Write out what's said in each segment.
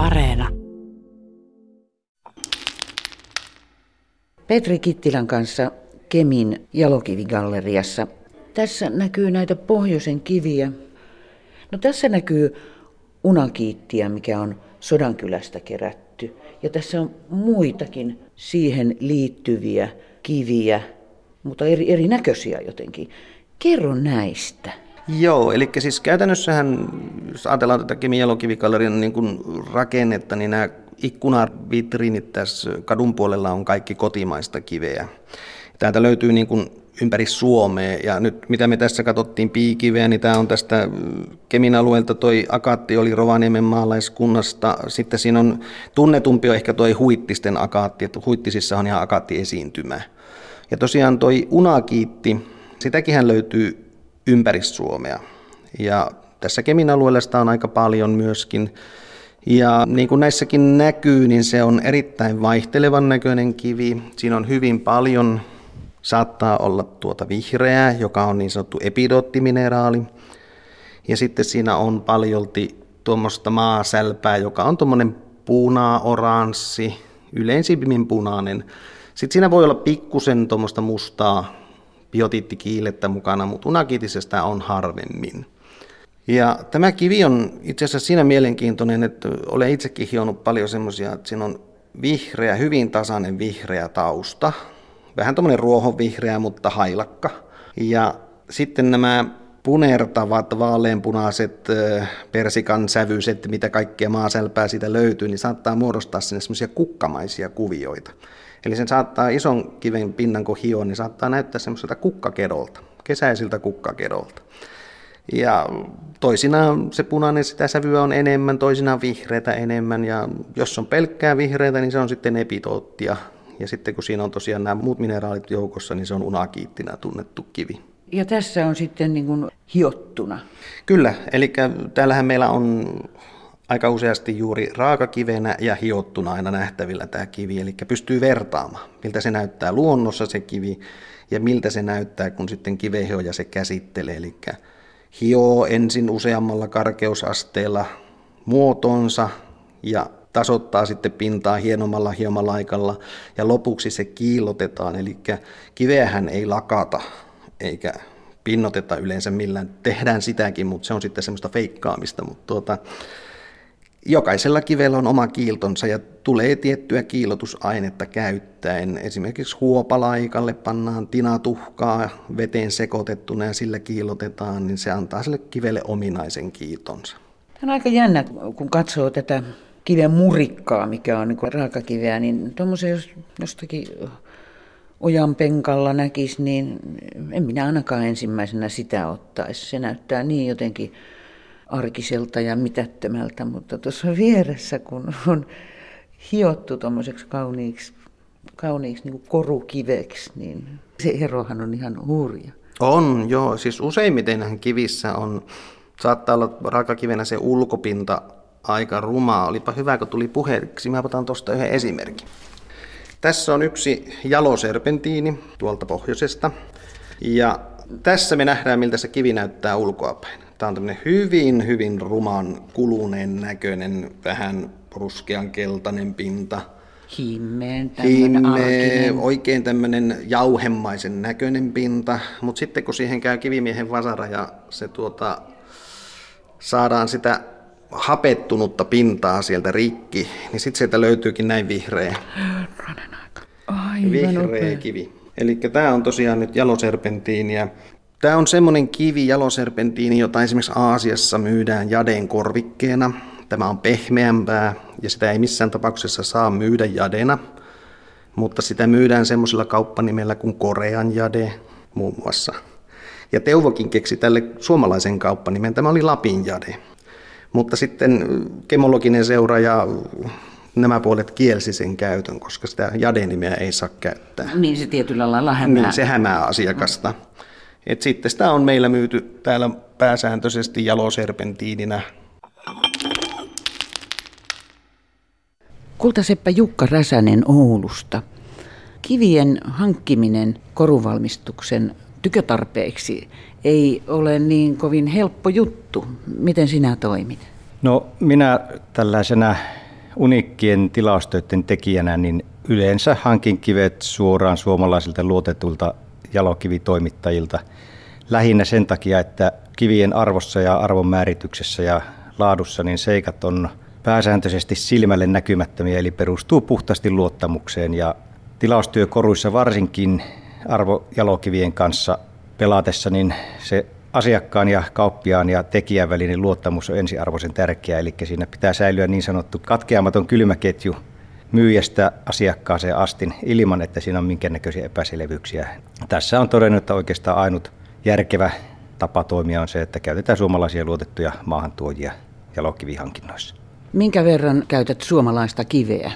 Areena. Petri Kittilän kanssa Kemin jalokivigalleriassa. Tässä näkyy näitä pohjoisen kiviä. No tässä näkyy unakiittiä, mikä on Sodankylästä kerätty. Ja tässä on muitakin siihen liittyviä kiviä, mutta eri, erinäköisiä jotenkin. Kerro näistä. Joo, eli siis käytännössähän, jos ajatellaan tätä kemialokivigallerian niin kuin rakennetta, niin nämä ikkunavitriinit tässä kadun puolella on kaikki kotimaista kiveä. Täältä löytyy niin kuin ympäri Suomea. Ja nyt mitä me tässä katsottiin piikiveä, niin tämä on tästä Kemin alueelta toi akaatti oli Rovaniemen maalaiskunnasta. Sitten siinä on tunnetumpi on ehkä toi huittisten akaatti, että huittisissa on ihan akaatti-esiintymä. Ja tosiaan toi unakiitti, sitäkin löytyy ympäri Suomea. Ja tässä Kemin alueella sitä on aika paljon myöskin. Ja niin kuin näissäkin näkyy, niin se on erittäin vaihtelevan näköinen kivi. Siinä on hyvin paljon, saattaa olla tuota vihreää, joka on niin sanottu epidottimineraali. Ja sitten siinä on paljolti tuommoista maasälpää, joka on tuommoinen puna-oranssi, yleisimmin punainen. Sitten siinä voi olla pikkusen tuommoista mustaa biotiittikiilettä mukana, mutta unakiitisesta on harvemmin. Ja tämä kivi on itse asiassa siinä mielenkiintoinen, että olen itsekin hionut paljon semmoisia, että siinä on vihreä, hyvin tasainen vihreä tausta. Vähän tuommoinen ruohonvihreä, mutta hailakka. Ja sitten nämä punertavat, vaaleanpunaiset, persikan sävyiset, mitä kaikkea maasälpää siitä löytyy, niin saattaa muodostaa sinne semmoisia kukkamaisia kuvioita. Eli sen saattaa ison kiven pinnan kun hio, niin saattaa näyttää semmoiselta kukkakedolta, kesäisiltä kukkakedolta. Ja toisinaan se punainen sitä sävyä on enemmän, toisinaan vihreitä enemmän. Ja jos on pelkkää vihreitä, niin se on sitten epitoottia. Ja sitten kun siinä on tosiaan nämä muut mineraalit joukossa, niin se on unakiittina tunnettu kivi. Ja tässä on sitten niin kuin hiottuna. Kyllä, eli täällähän meillä on aika useasti juuri raakakivenä ja hiottuna aina nähtävillä tämä kivi, eli pystyy vertaamaan, miltä se näyttää luonnossa se kivi ja miltä se näyttää, kun sitten kivehioja se käsittelee, eli hioo ensin useammalla karkeusasteella muotonsa ja tasoittaa sitten pintaa hienommalla hiomalaikalla ja lopuksi se kiillotetaan, eli kiveähän ei lakata eikä pinnoteta yleensä millään. Tehdään sitäkin, mutta se on sitten semmoista feikkaamista, mutta tuota, Jokaisella kivellä on oma kiiltonsa ja tulee tiettyä kiilotusainetta käyttäen. Esimerkiksi huopalaikalle pannaan tinatuhkaa veteen sekoitettuna ja sillä kiilotetaan, niin se antaa sille kivelle ominaisen kiitonsa. Tämä on aika jännä, kun katsoo tätä kiven murikkaa, mikä on niin raakakiveä, niin tuommoisen jos jostakin ojan penkalla näkisi, niin en minä ainakaan ensimmäisenä sitä ottaisi. Se näyttää niin jotenkin arkiselta ja mitättömältä, mutta tuossa vieressä, kun on hiottu tuommoiseksi kauniiksi, kauniiksi niin korukiveksi, niin se erohan on ihan hurja. On, joo. Siis useimmiten kivissä on, saattaa olla raakakivenä se ulkopinta aika rumaa. Olipa hyvä, kun tuli puheeksi. Mä otan tuosta yhden esimerkin. Tässä on yksi jaloserpentiini tuolta pohjoisesta. Ja tässä me nähdään, miltä se kivi näyttää ulkoapäin. Tämä on tämmöinen hyvin, hyvin ruman kuluneen näköinen, vähän ruskean keltainen pinta. Himmeen, Himme, oikein tämmöinen jauhemaisen näköinen pinta, mutta sitten kun siihen käy kivimiehen vasara ja se tuota, saadaan sitä hapettunutta pintaa sieltä rikki, niin sitten sieltä löytyykin näin vihreä. Aivan vihreä upea. kivi. Eli tämä on tosiaan nyt jaloserpentiiniä. Tämä on semmoinen kivi jaloserpentiini, jota esimerkiksi Aasiassa myydään jadeen korvikkeena. Tämä on pehmeämpää ja sitä ei missään tapauksessa saa myydä jadena, mutta sitä myydään semmoisella kauppanimellä kuin Korean jade muun muassa. Ja Teuvokin keksi tälle suomalaisen kauppanimen, tämä oli Lapin jade. Mutta sitten kemologinen seura ja nämä puolet kielsi sen käytön, koska sitä jadenimeä ei saa käyttää. Niin se tietyllä lailla hämää. Niin, se hämää asiakasta. Et sitten sitä on meillä myyty täällä pääsääntöisesti jaloserpentiininä. Kultaseppä Jukka Räsänen Oulusta. Kivien hankkiminen koruvalmistuksen tykötarpeeksi ei ole niin kovin helppo juttu. Miten sinä toimit? No minä tällaisena unikkien tilastoiden tekijänä, niin yleensä hankin kivet suoraan suomalaisilta luotetulta jalokivitoimittajilta. Lähinnä sen takia, että kivien arvossa ja arvon määrityksessä ja laadussa niin seikat on pääsääntöisesti silmälle näkymättömiä, eli perustuu puhtaasti luottamukseen. Ja tilaustyökoruissa varsinkin arvojalokivien kanssa pelatessa, niin se asiakkaan ja kauppiaan ja tekijän välinen luottamus on ensiarvoisen tärkeää, eli siinä pitää säilyä niin sanottu katkeamaton kylmäketju myyjästä asiakkaaseen asti ilman, että siinä on minkäännäköisiä epäselvyyksiä. Tässä on todennut, että oikeastaan ainut järkevä tapa toimia on se, että käytetään suomalaisia luotettuja maahantuojia jalokivihankinnoissa. Minkä verran käytät suomalaista kiveä?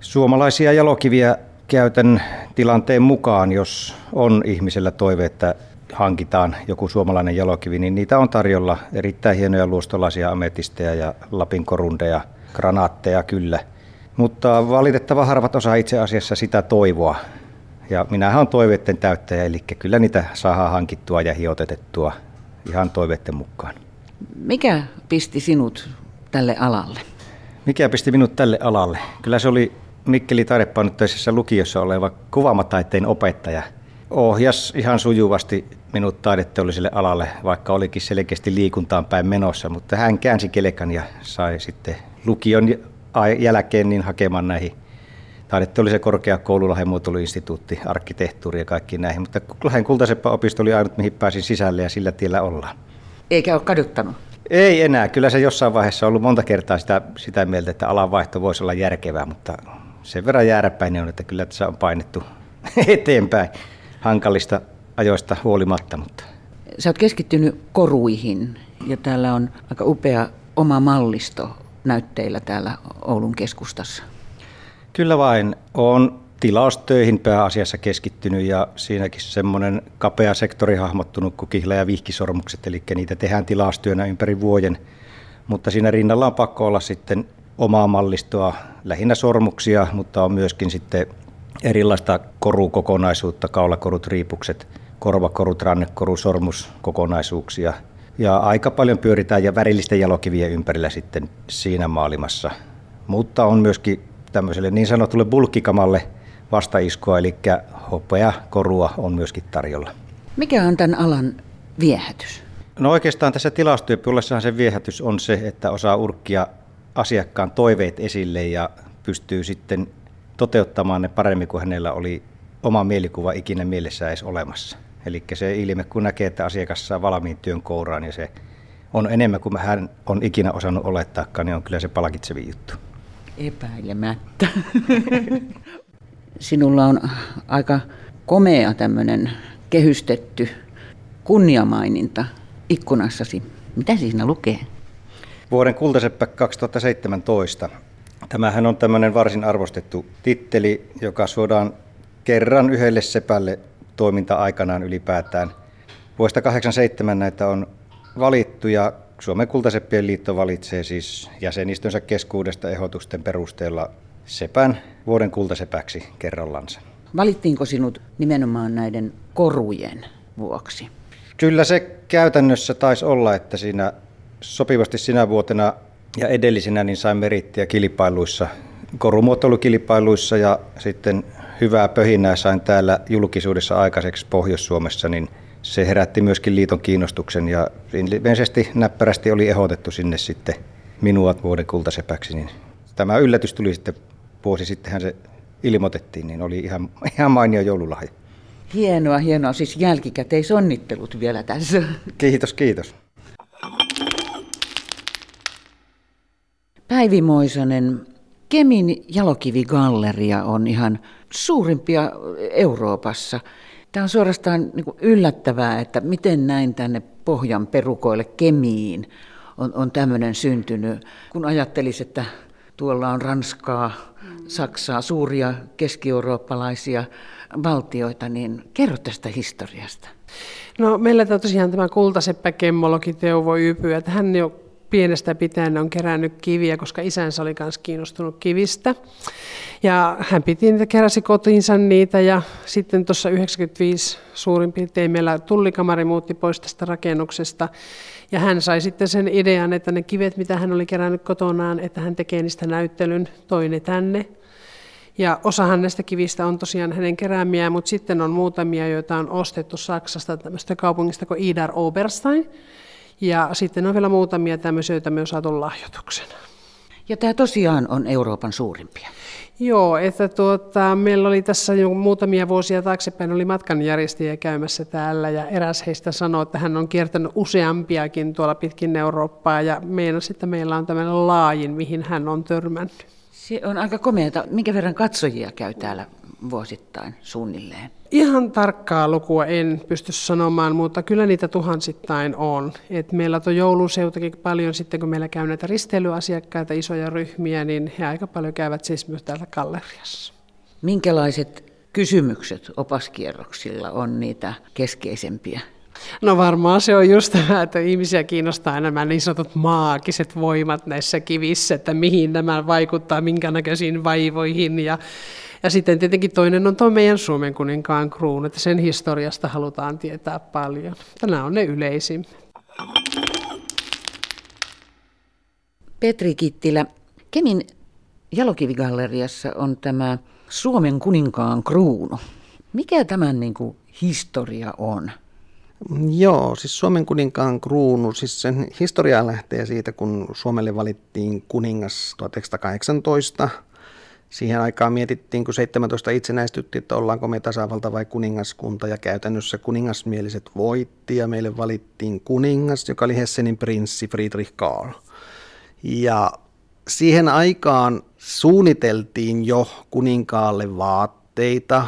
Suomalaisia jalokiviä käytän tilanteen mukaan, jos on ihmisellä toive, että hankitaan joku suomalainen jalokivi, niin niitä on tarjolla erittäin hienoja luostolaisia ametisteja ja lapinkorundeja, granaatteja kyllä. Mutta valitettava harvat osaa itse asiassa sitä toivoa. Ja minähän on toiveiden täyttäjä, eli kyllä niitä saa hankittua ja hiotetettua ihan toiveiden mukaan. Mikä pisti sinut tälle alalle? Mikä pisti minut tälle alalle? Kyllä se oli Mikkeli taidepainotteisessa lukiossa oleva kuvaamataiteen opettaja. Ohjas ihan sujuvasti minut taideteolliselle alalle, vaikka olikin selkeästi liikuntaan päin menossa, mutta hän käänsi kelekan ja sai sitten lukion jälkeen niin hakemaan näihin taideteollisen korkeakoulu, Lahden muotoiluinstituutti, arkkitehtuuri ja kaikki näihin, mutta Lahden kultaseppa opisto oli ainut, mihin pääsin sisälle ja sillä tiellä ollaan. Eikä ole kaduttanut? Ei enää. Kyllä se jossain vaiheessa on ollut monta kertaa sitä, sitä mieltä, että alanvaihto voisi olla järkevää, mutta sen verran jääräpäinen on, että kyllä tässä on painettu eteenpäin hankalista ajoista huolimatta. Mutta. Sä oot keskittynyt koruihin ja täällä on aika upea oma mallisto näytteillä täällä Oulun keskustassa. Kyllä vain. on tilaustöihin pääasiassa keskittynyt ja siinäkin semmoinen kapea sektori hahmottunut kuin kihla- ja vihkisormukset, eli niitä tehdään tilaustyönä ympäri vuoden. Mutta siinä rinnalla on pakko olla sitten omaa mallistoa, lähinnä sormuksia, mutta on myöskin sitten erilaista korukokonaisuutta, kaulakorut, riipukset, korvakorut, rannekoru, sormuskokonaisuuksia. Ja aika paljon pyöritään ja värillisten jalokivien ympärillä sitten siinä maailmassa. Mutta on myöskin tämmöiselle niin sanotulle bulkkikamalle vastaiskua, eli hopea korua on myöskin tarjolla. Mikä on tämän alan viehätys? No oikeastaan tässä tilastyöpuolessahan se viehätys on se, että osaa urkkia asiakkaan toiveet esille ja pystyy sitten toteuttamaan ne paremmin kuin hänellä oli oma mielikuva ikinä mielessä edes olemassa. Eli se ilme, kun näkee, että asiakas saa valmiin työn kouraan ja se on enemmän kuin hän on ikinä osannut olettaakaan, niin on kyllä se palkitsevi juttu. Epäilemättä. Sinulla on aika komea tämmöinen kehystetty kunniamaininta ikkunassasi. Mitä siinä lukee? Vuoden kultaseppä 2017. Tämähän on tämmöinen varsin arvostettu titteli, joka suodaan kerran yhdelle sepälle toiminta-aikanaan ylipäätään. Vuodesta 87 näitä on valittu ja Suomen kultaseppien liitto valitsee siis jäsenistönsä keskuudesta ehdotusten perusteella sepän vuoden kultasepäksi kerrallansa. Valittiinko sinut nimenomaan näiden korujen vuoksi? Kyllä se käytännössä taisi olla, että siinä sopivasti sinä vuotena ja edellisinä niin sain merittiä kilpailuissa, korumuotoilukilpailuissa ja sitten hyvää pöhinää sain täällä julkisuudessa aikaiseksi Pohjois-Suomessa, niin se herätti myöskin liiton kiinnostuksen ja ilmeisesti näppärästi oli ehdotettu sinne sitten minua vuoden kultasepäksi, niin tämä yllätys tuli sitten vuosi sittenhän se ilmoitettiin, niin oli ihan, ihan mainio joululahja. Hienoa, hienoa. Siis jälkikäteisonnittelut vielä tässä. Kiitos, kiitos. Päivi Moisanen, Kemin jalokivigalleria on ihan suurimpia Euroopassa. Tämä on suorastaan niin yllättävää, että miten näin tänne pohjan perukoille Kemiin on, on tämmöinen syntynyt. Kun ajattelisi, että tuolla on Ranskaa, Saksaa, suuria keski-eurooppalaisia valtioita, niin kerro tästä historiasta. No meillä tosiaan tämä kultaseppä kemmologi Teuvo Ypy, että hän jo pienestä pitäen on kerännyt kiviä, koska isänsä oli myös kiinnostunut kivistä. Ja hän piti niitä, keräsi kotiinsa niitä ja sitten tuossa 95 suurin piirtein meillä tullikamari muutti pois tästä rakennuksesta. Ja hän sai sitten sen idean, että ne kivet, mitä hän oli kerännyt kotonaan, että hän tekee niistä näyttelyn, toi ne tänne. Ja osahan näistä kivistä on tosiaan hänen keräämiä, mutta sitten on muutamia, joita on ostettu Saksasta tämmöistä kaupungista kuin Idar Oberstein. Ja sitten on vielä muutamia tämmöisiä, joita me on saatu lahjoituksena. Ja tämä tosiaan on Euroopan suurimpia. Joo, että tuota, meillä oli tässä jo muutamia vuosia taaksepäin oli matkanjärjestäjä käymässä täällä ja eräs heistä sanoi, että hän on kiertänyt useampiakin tuolla pitkin Eurooppaa ja meinasi, että meillä on tämmöinen laajin, mihin hän on törmännyt. Se on aika komeata. Minkä verran katsojia käy täällä vuosittain suunnilleen? Ihan tarkkaa lukua en pysty sanomaan, mutta kyllä niitä tuhansittain on. Et meillä on jouluseutakin paljon sitten, kun meillä käy näitä risteilyasiakkaita, isoja ryhmiä, niin he aika paljon käyvät siis myös täällä galleriassa. Minkälaiset kysymykset opaskierroksilla on niitä keskeisempiä? No varmaan se on just tämä, että ihmisiä kiinnostaa nämä niin sanotut maagiset voimat näissä kivissä, että mihin nämä vaikuttaa, minkä näköisiin vaivoihin ja ja sitten tietenkin toinen on tuo meidän Suomen kuninkaan kruunu, että sen historiasta halutaan tietää paljon. Nämä on ne yleisimmät. Petri Kittilä, Kemin jalokivigalleriassa on tämä Suomen kuninkaan kruunu. Mikä tämän niin kuin, historia on? Joo, siis Suomen kuninkaan kruunu, siis sen historia lähtee siitä, kun Suomelle valittiin kuningas 1918 – Siihen aikaan mietittiin, kun 17 itsenäistyttiin, että ollaanko me tasavalta vai kuningaskunta, ja käytännössä kuningasmieliset voitti, ja meille valittiin kuningas, joka oli Hessenin prinssi Friedrich Karl. Ja siihen aikaan suunniteltiin jo kuninkaalle vaatteita,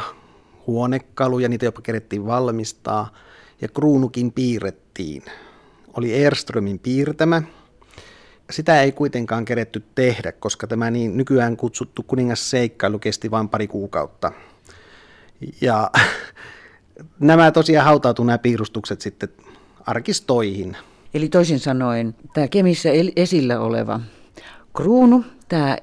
huonekaluja, niitä jopa kerettiin valmistaa, ja kruunukin piirrettiin. Oli Erströmin piirtämä, sitä ei kuitenkaan keretty tehdä, koska tämä niin nykyään kutsuttu kuningasseikkailu kesti vain pari kuukautta. Ja nämä tosiaan hautautuu nämä piirustukset sitten arkistoihin. Eli toisin sanoen, tämä Kemissä esillä oleva kruunu, tämä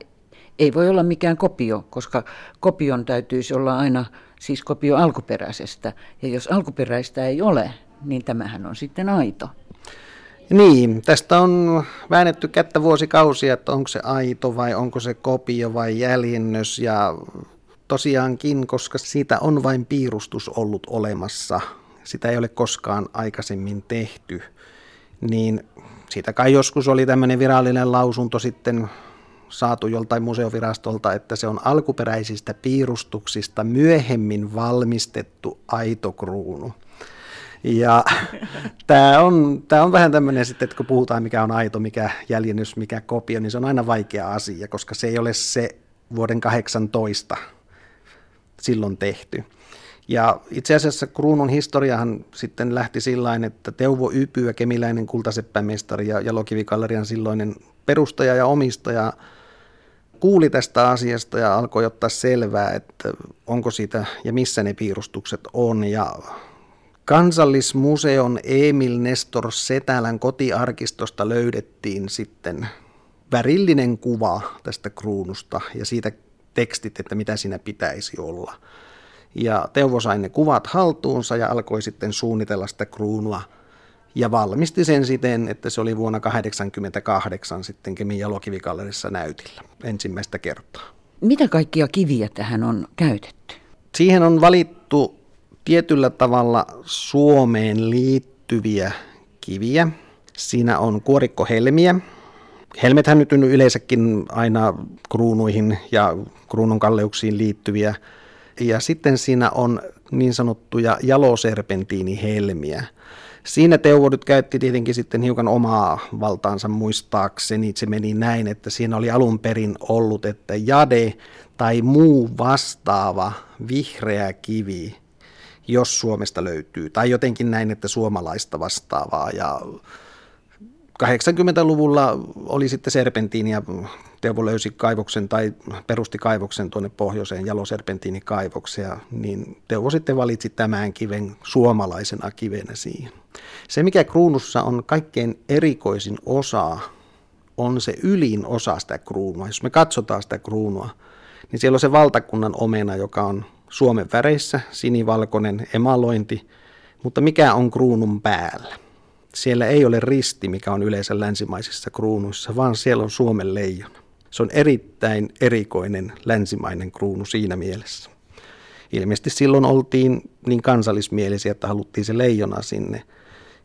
ei voi olla mikään kopio, koska kopion täytyisi olla aina siis kopio alkuperäisestä. Ja jos alkuperäistä ei ole, niin tämähän on sitten aito. Niin, tästä on väännetty kättä vuosikausia, että onko se aito vai onko se kopio vai jäljennös ja tosiaankin, koska siitä on vain piirustus ollut olemassa, sitä ei ole koskaan aikaisemmin tehty, niin siitä kai joskus oli tämmöinen virallinen lausunto sitten saatu joltain museovirastolta, että se on alkuperäisistä piirustuksista myöhemmin valmistettu aito kruunu. Ja tämä on, tämä on vähän tämmöinen sitten, että kun puhutaan mikä on aito, mikä jäljennys, mikä kopio, niin se on aina vaikea asia, koska se ei ole se vuoden 18 silloin tehty. Ja itse asiassa kruunun historiahan sitten lähti sillä että Teuvo Ypyä, kemiläinen kultaseppämestari ja Jalokivigallerian silloinen perustaja ja omistaja, kuuli tästä asiasta ja alkoi ottaa selvää, että onko siitä ja missä ne piirustukset on. Ja Kansallismuseon Emil Nestor Setälän kotiarkistosta löydettiin sitten värillinen kuva tästä kruunusta ja siitä tekstit, että mitä siinä pitäisi olla. Ja Teuvo sai ne kuvat haltuunsa ja alkoi sitten suunnitella sitä kruunua ja valmisti sen siten, että se oli vuonna 1988 sitten Kemin jalokivikallerissa näytillä ensimmäistä kertaa. Mitä kaikkia kiviä tähän on käytetty? Siihen on valittu tietyllä tavalla Suomeen liittyviä kiviä. Siinä on kuorikkohelmiä. Helmethän nyt on yleensäkin aina kruunuihin ja kruunun kalleuksiin liittyviä. Ja sitten siinä on niin sanottuja jaloserpentiinihelmiä. Siinä Teuvo nyt käytti tietenkin sitten hiukan omaa valtaansa muistaakseni. Se meni näin, että siinä oli alun perin ollut, että jade tai muu vastaava vihreä kivi jos Suomesta löytyy, tai jotenkin näin, että suomalaista vastaavaa. Ja 80-luvulla oli sitten serpentiini ja Teuvo löysi kaivoksen tai perusti kaivoksen tuonne pohjoiseen jaloserpentiinikaivoksen, niin Teuvo sitten valitsi tämän kiven suomalaisena kivenä siihen. Se, mikä kruunussa on kaikkein erikoisin osa, on se ylin osa sitä kruunua. Jos me katsotaan sitä kruunua, niin siellä on se valtakunnan omena, joka on Suomen väreissä, sinivalkoinen emalointi, mutta mikä on kruunun päällä? Siellä ei ole risti, mikä on yleensä länsimaisissa kruunuissa, vaan siellä on Suomen leijona. Se on erittäin erikoinen länsimainen kruunu siinä mielessä. Ilmeisesti silloin oltiin niin kansallismielisiä, että haluttiin se leijona sinne.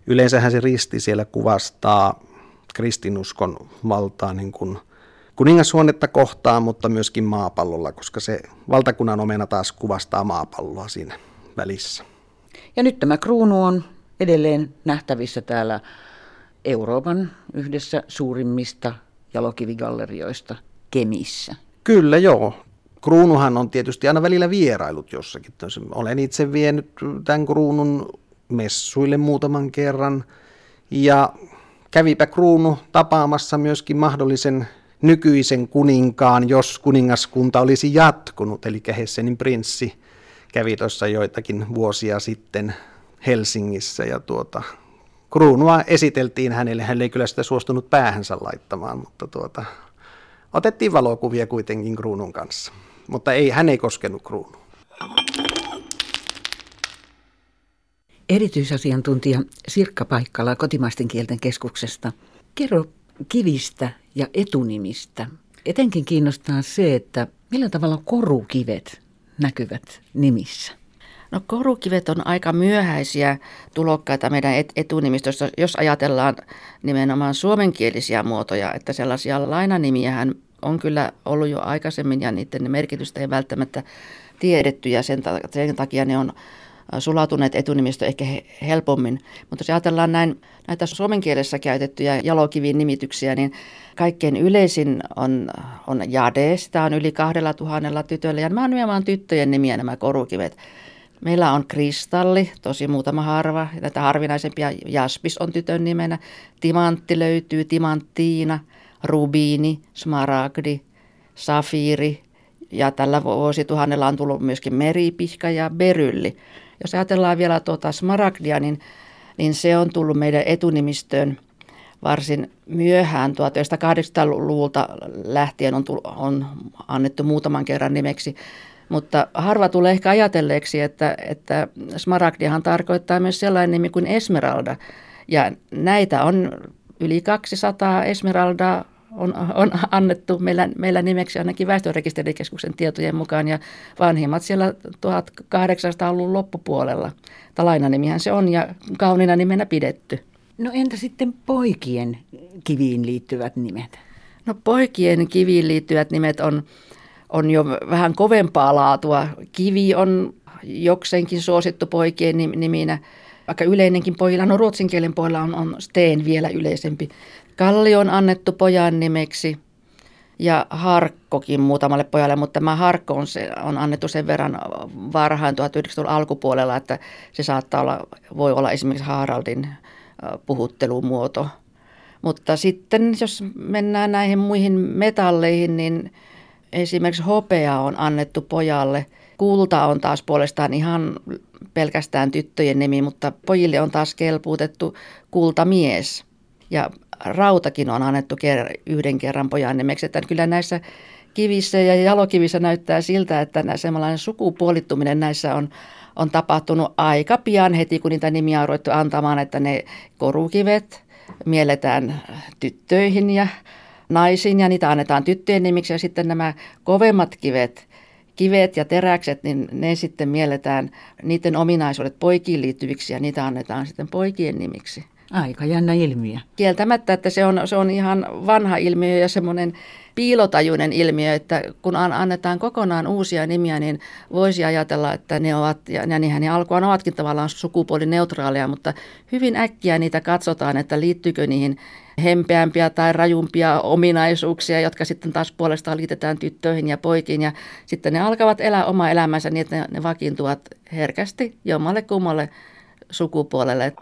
Yleensähän se risti siellä kuvastaa kristinuskon valtaa niin kuin kuningashuonetta kohtaan, mutta myöskin maapallolla, koska se valtakunnan omena taas kuvastaa maapalloa siinä välissä. Ja nyt tämä kruunu on edelleen nähtävissä täällä Euroopan yhdessä suurimmista jalokivigallerioista Kemissä. Kyllä joo. Kruunuhan on tietysti aina välillä vierailut jossakin. Olen itse vienyt tämän kruunun messuille muutaman kerran ja kävipä kruunu tapaamassa myöskin mahdollisen nykyisen kuninkaan, jos kuningaskunta olisi jatkunut, eli Hessenin prinssi kävi tuossa joitakin vuosia sitten Helsingissä ja tuota, kruunua esiteltiin hänelle. Hän ei kyllä sitä suostunut päähänsä laittamaan, mutta tuota, otettiin valokuvia kuitenkin kruunun kanssa. Mutta ei, hän ei koskenut kruunuun. Erityisasiantuntija Sirkka Paikkala kotimaisten kielten keskuksesta. Kerro kivistä ja etunimistä. Etenkin kiinnostaa se, että millä tavalla korukivet näkyvät nimissä. No korukivet on aika myöhäisiä tulokkaita meidän etunimistössä, jos ajatellaan nimenomaan suomenkielisiä muotoja, että sellaisia lainanimiähän on kyllä ollut jo aikaisemmin ja niiden merkitystä ei välttämättä tiedetty ja sen, takia ne on sulatuneet etunimistö ehkä helpommin. Mutta jos ajatellaan näin, näitä suomen kielessä käytettyjä jalokivin nimityksiä, niin kaikkein yleisin on, on Jade, sitä on yli kahdella tuhannella tytöllä, ja nämä on nimenomaan tyttöjen nimiä nämä korukivet. Meillä on kristalli, tosi muutama harva, näitä harvinaisempia, jaspis on tytön nimenä, timantti löytyy, timanttiina, rubiini, smaragdi, safiiri, ja tällä vuosituhannella on tullut myöskin meripihka ja berylli. Jos ajatellaan vielä tuota smaragdia, niin, niin se on tullut meidän etunimistöön varsin myöhään. 1800-luvulta lähtien on, tullut, on annettu muutaman kerran nimeksi. Mutta harva tulee ehkä ajatelleeksi, että, että smaragdiahan tarkoittaa myös sellainen nimi kuin Esmeralda. Ja näitä on yli 200 Esmeraldaa on, on annettu meillä, meillä nimeksi ainakin väestörekisterikeskuksen tietojen mukaan ja vanhimmat siellä 1800-luvun loppupuolella. Lainanimihän se on ja kauniina nimenä pidetty. No entä sitten poikien kiviin liittyvät nimet? No poikien kiviin liittyvät nimet on, on jo vähän kovempaa laatua. Kivi on jokseenkin suosittu poikien niminä, vaikka yleinenkin pojilla, no ruotsin kielen pojilla on, on Steen vielä yleisempi. Kalli on annettu pojan nimeksi ja Harkkokin muutamalle pojalle, mutta tämä Harkko on, se, on annettu sen verran varhain 1900 alkupuolella, että se saattaa olla, voi olla esimerkiksi Haraldin puhuttelumuoto. Mutta sitten jos mennään näihin muihin metalleihin, niin esimerkiksi hopea on annettu pojalle. Kulta on taas puolestaan ihan pelkästään tyttöjen nimi, mutta pojille on taas kelpuutettu kultamies. Ja rautakin on annettu yhden kerran pojan nimeksi. Että kyllä näissä kivissä ja jalokivissä näyttää siltä, että semmoinen sukupuolittuminen näissä on, on tapahtunut aika pian heti, kun niitä nimiä on ruvettu antamaan, että ne korukivet mielletään tyttöihin ja naisiin ja niitä annetaan tyttöjen nimiksi ja sitten nämä kovemmat kivet, kivet ja teräkset, niin ne sitten mielletään niiden ominaisuudet poikiin liittyviksi ja niitä annetaan sitten poikien nimiksi. Aika jännä ilmiö. Kieltämättä, että se on, se on ihan vanha ilmiö ja semmoinen piilotajuinen ilmiö, että kun annetaan kokonaan uusia nimiä, niin voisi ajatella, että ne ovat, ja niinhän ne alkuaan ovatkin tavallaan sukupuolineutraaleja, mutta hyvin äkkiä niitä katsotaan, että liittyykö niihin hempeämpiä tai rajumpia ominaisuuksia, jotka sitten taas puolestaan liitetään tyttöihin ja poikiin. Ja sitten ne alkavat elää oma elämänsä niin, että ne, ne vakiintuvat herkästi jommalle kummalle sukupuolelle.